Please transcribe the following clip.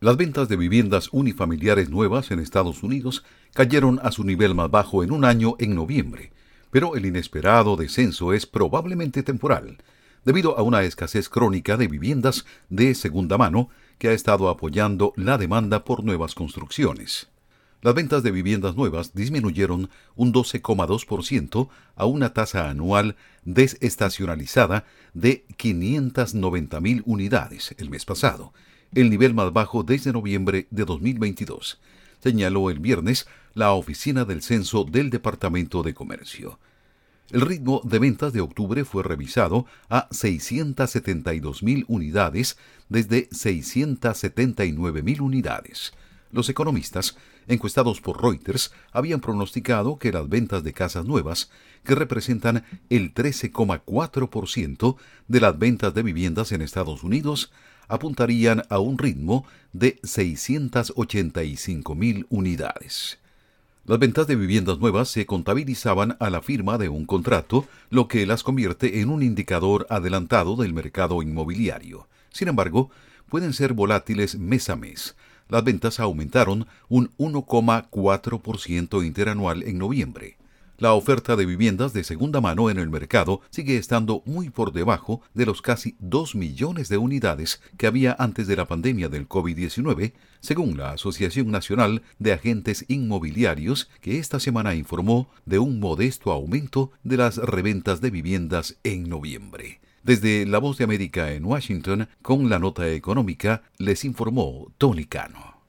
Las ventas de viviendas unifamiliares nuevas en Estados Unidos cayeron a su nivel más bajo en un año en noviembre, pero el inesperado descenso es probablemente temporal, debido a una escasez crónica de viviendas de segunda mano que ha estado apoyando la demanda por nuevas construcciones. Las ventas de viviendas nuevas disminuyeron un 12,2% a una tasa anual desestacionalizada de 590.000 unidades el mes pasado, el nivel más bajo desde noviembre de 2022, señaló el viernes la oficina del censo del Departamento de Comercio. El ritmo de ventas de octubre fue revisado a 672.000 unidades desde 679.000 unidades. Los economistas, encuestados por Reuters, habían pronosticado que las ventas de casas nuevas, que representan el 13,4% de las ventas de viviendas en Estados Unidos, apuntarían a un ritmo de 685 mil unidades. Las ventas de viviendas nuevas se contabilizaban a la firma de un contrato, lo que las convierte en un indicador adelantado del mercado inmobiliario. Sin embargo, pueden ser volátiles mes a mes. Las ventas aumentaron un 1,4% interanual en noviembre. La oferta de viviendas de segunda mano en el mercado sigue estando muy por debajo de los casi 2 millones de unidades que había antes de la pandemia del COVID-19, según la Asociación Nacional de Agentes Inmobiliarios, que esta semana informó de un modesto aumento de las reventas de viviendas en noviembre. Desde La Voz de América en Washington, con la nota económica, les informó Tony.